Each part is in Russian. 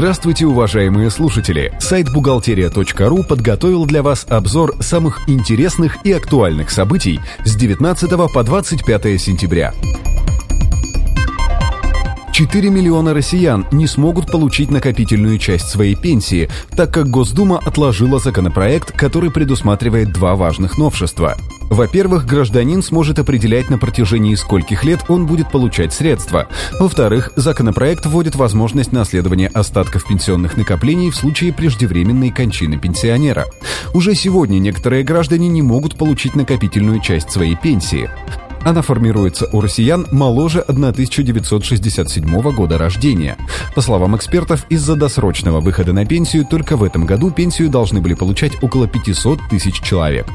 Здравствуйте, уважаемые слушатели! Сайт бухгалтерия.ру подготовил для вас обзор самых интересных и актуальных событий с 19 по 25 сентября. 4 миллиона россиян не смогут получить накопительную часть своей пенсии, так как Госдума отложила законопроект, который предусматривает два важных новшества. Во-первых, гражданин сможет определять на протяжении скольких лет он будет получать средства. Во-вторых, законопроект вводит возможность наследования остатков пенсионных накоплений в случае преждевременной кончины пенсионера. Уже сегодня некоторые граждане не могут получить накопительную часть своей пенсии. Она формируется у россиян моложе 1967 года рождения. По словам экспертов, из-за досрочного выхода на пенсию только в этом году пенсию должны были получать около 500 тысяч человек.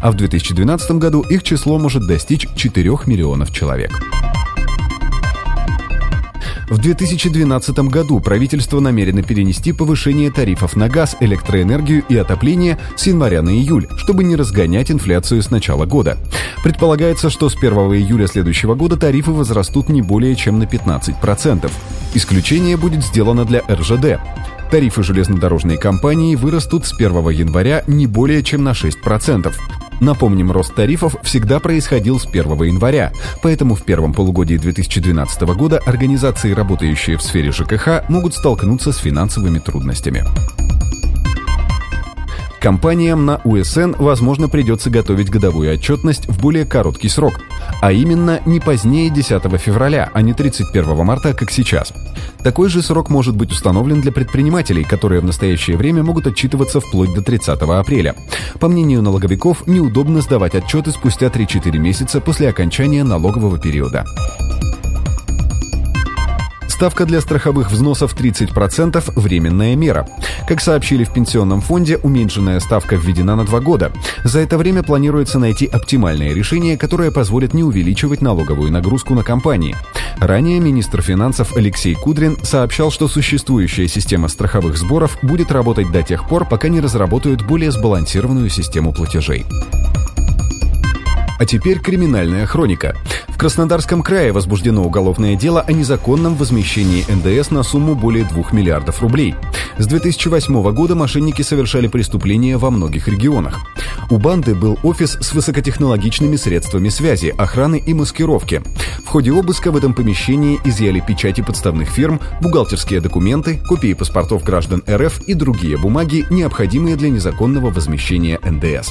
А в 2012 году их число может достичь 4 миллионов человек. В 2012 году правительство намерено перенести повышение тарифов на газ, электроэнергию и отопление с января на июль, чтобы не разгонять инфляцию с начала года. Предполагается, что с 1 июля следующего года тарифы возрастут не более чем на 15%. Исключение будет сделано для РЖД. Тарифы железнодорожной компании вырастут с 1 января не более чем на 6%. Напомним, рост тарифов всегда происходил с 1 января, поэтому в первом полугодии 2012 года организации, работающие в сфере ЖКХ, могут столкнуться с финансовыми трудностями. Компаниям на УСН, возможно, придется готовить годовую отчетность в более короткий срок, а именно не позднее 10 февраля, а не 31 марта, как сейчас. Такой же срок может быть установлен для предпринимателей, которые в настоящее время могут отчитываться вплоть до 30 апреля. По мнению налоговиков, неудобно сдавать отчеты спустя 3-4 месяца после окончания налогового периода. Ставка для страховых взносов 30% – временная мера. Как сообщили в Пенсионном фонде, уменьшенная ставка введена на два года. За это время планируется найти оптимальное решение, которое позволит не увеличивать налоговую нагрузку на компании. Ранее министр финансов Алексей Кудрин сообщал, что существующая система страховых сборов будет работать до тех пор, пока не разработают более сбалансированную систему платежей. А теперь криминальная хроника. В Краснодарском крае возбуждено уголовное дело о незаконном возмещении НДС на сумму более 2 миллиардов рублей. С 2008 года мошенники совершали преступления во многих регионах. У банды был офис с высокотехнологичными средствами связи, охраны и маскировки. В ходе обыска в этом помещении изъяли печати подставных фирм, бухгалтерские документы, копии паспортов граждан РФ и другие бумаги, необходимые для незаконного возмещения НДС.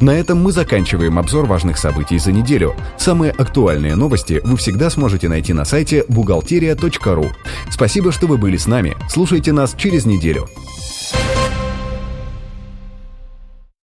На этом мы заканчиваем обзор важных событий за неделю. Самые актуальные новости вы всегда сможете найти на сайте бухгалтерия.ру. Спасибо, что вы были с нами. Слушайте нас через неделю.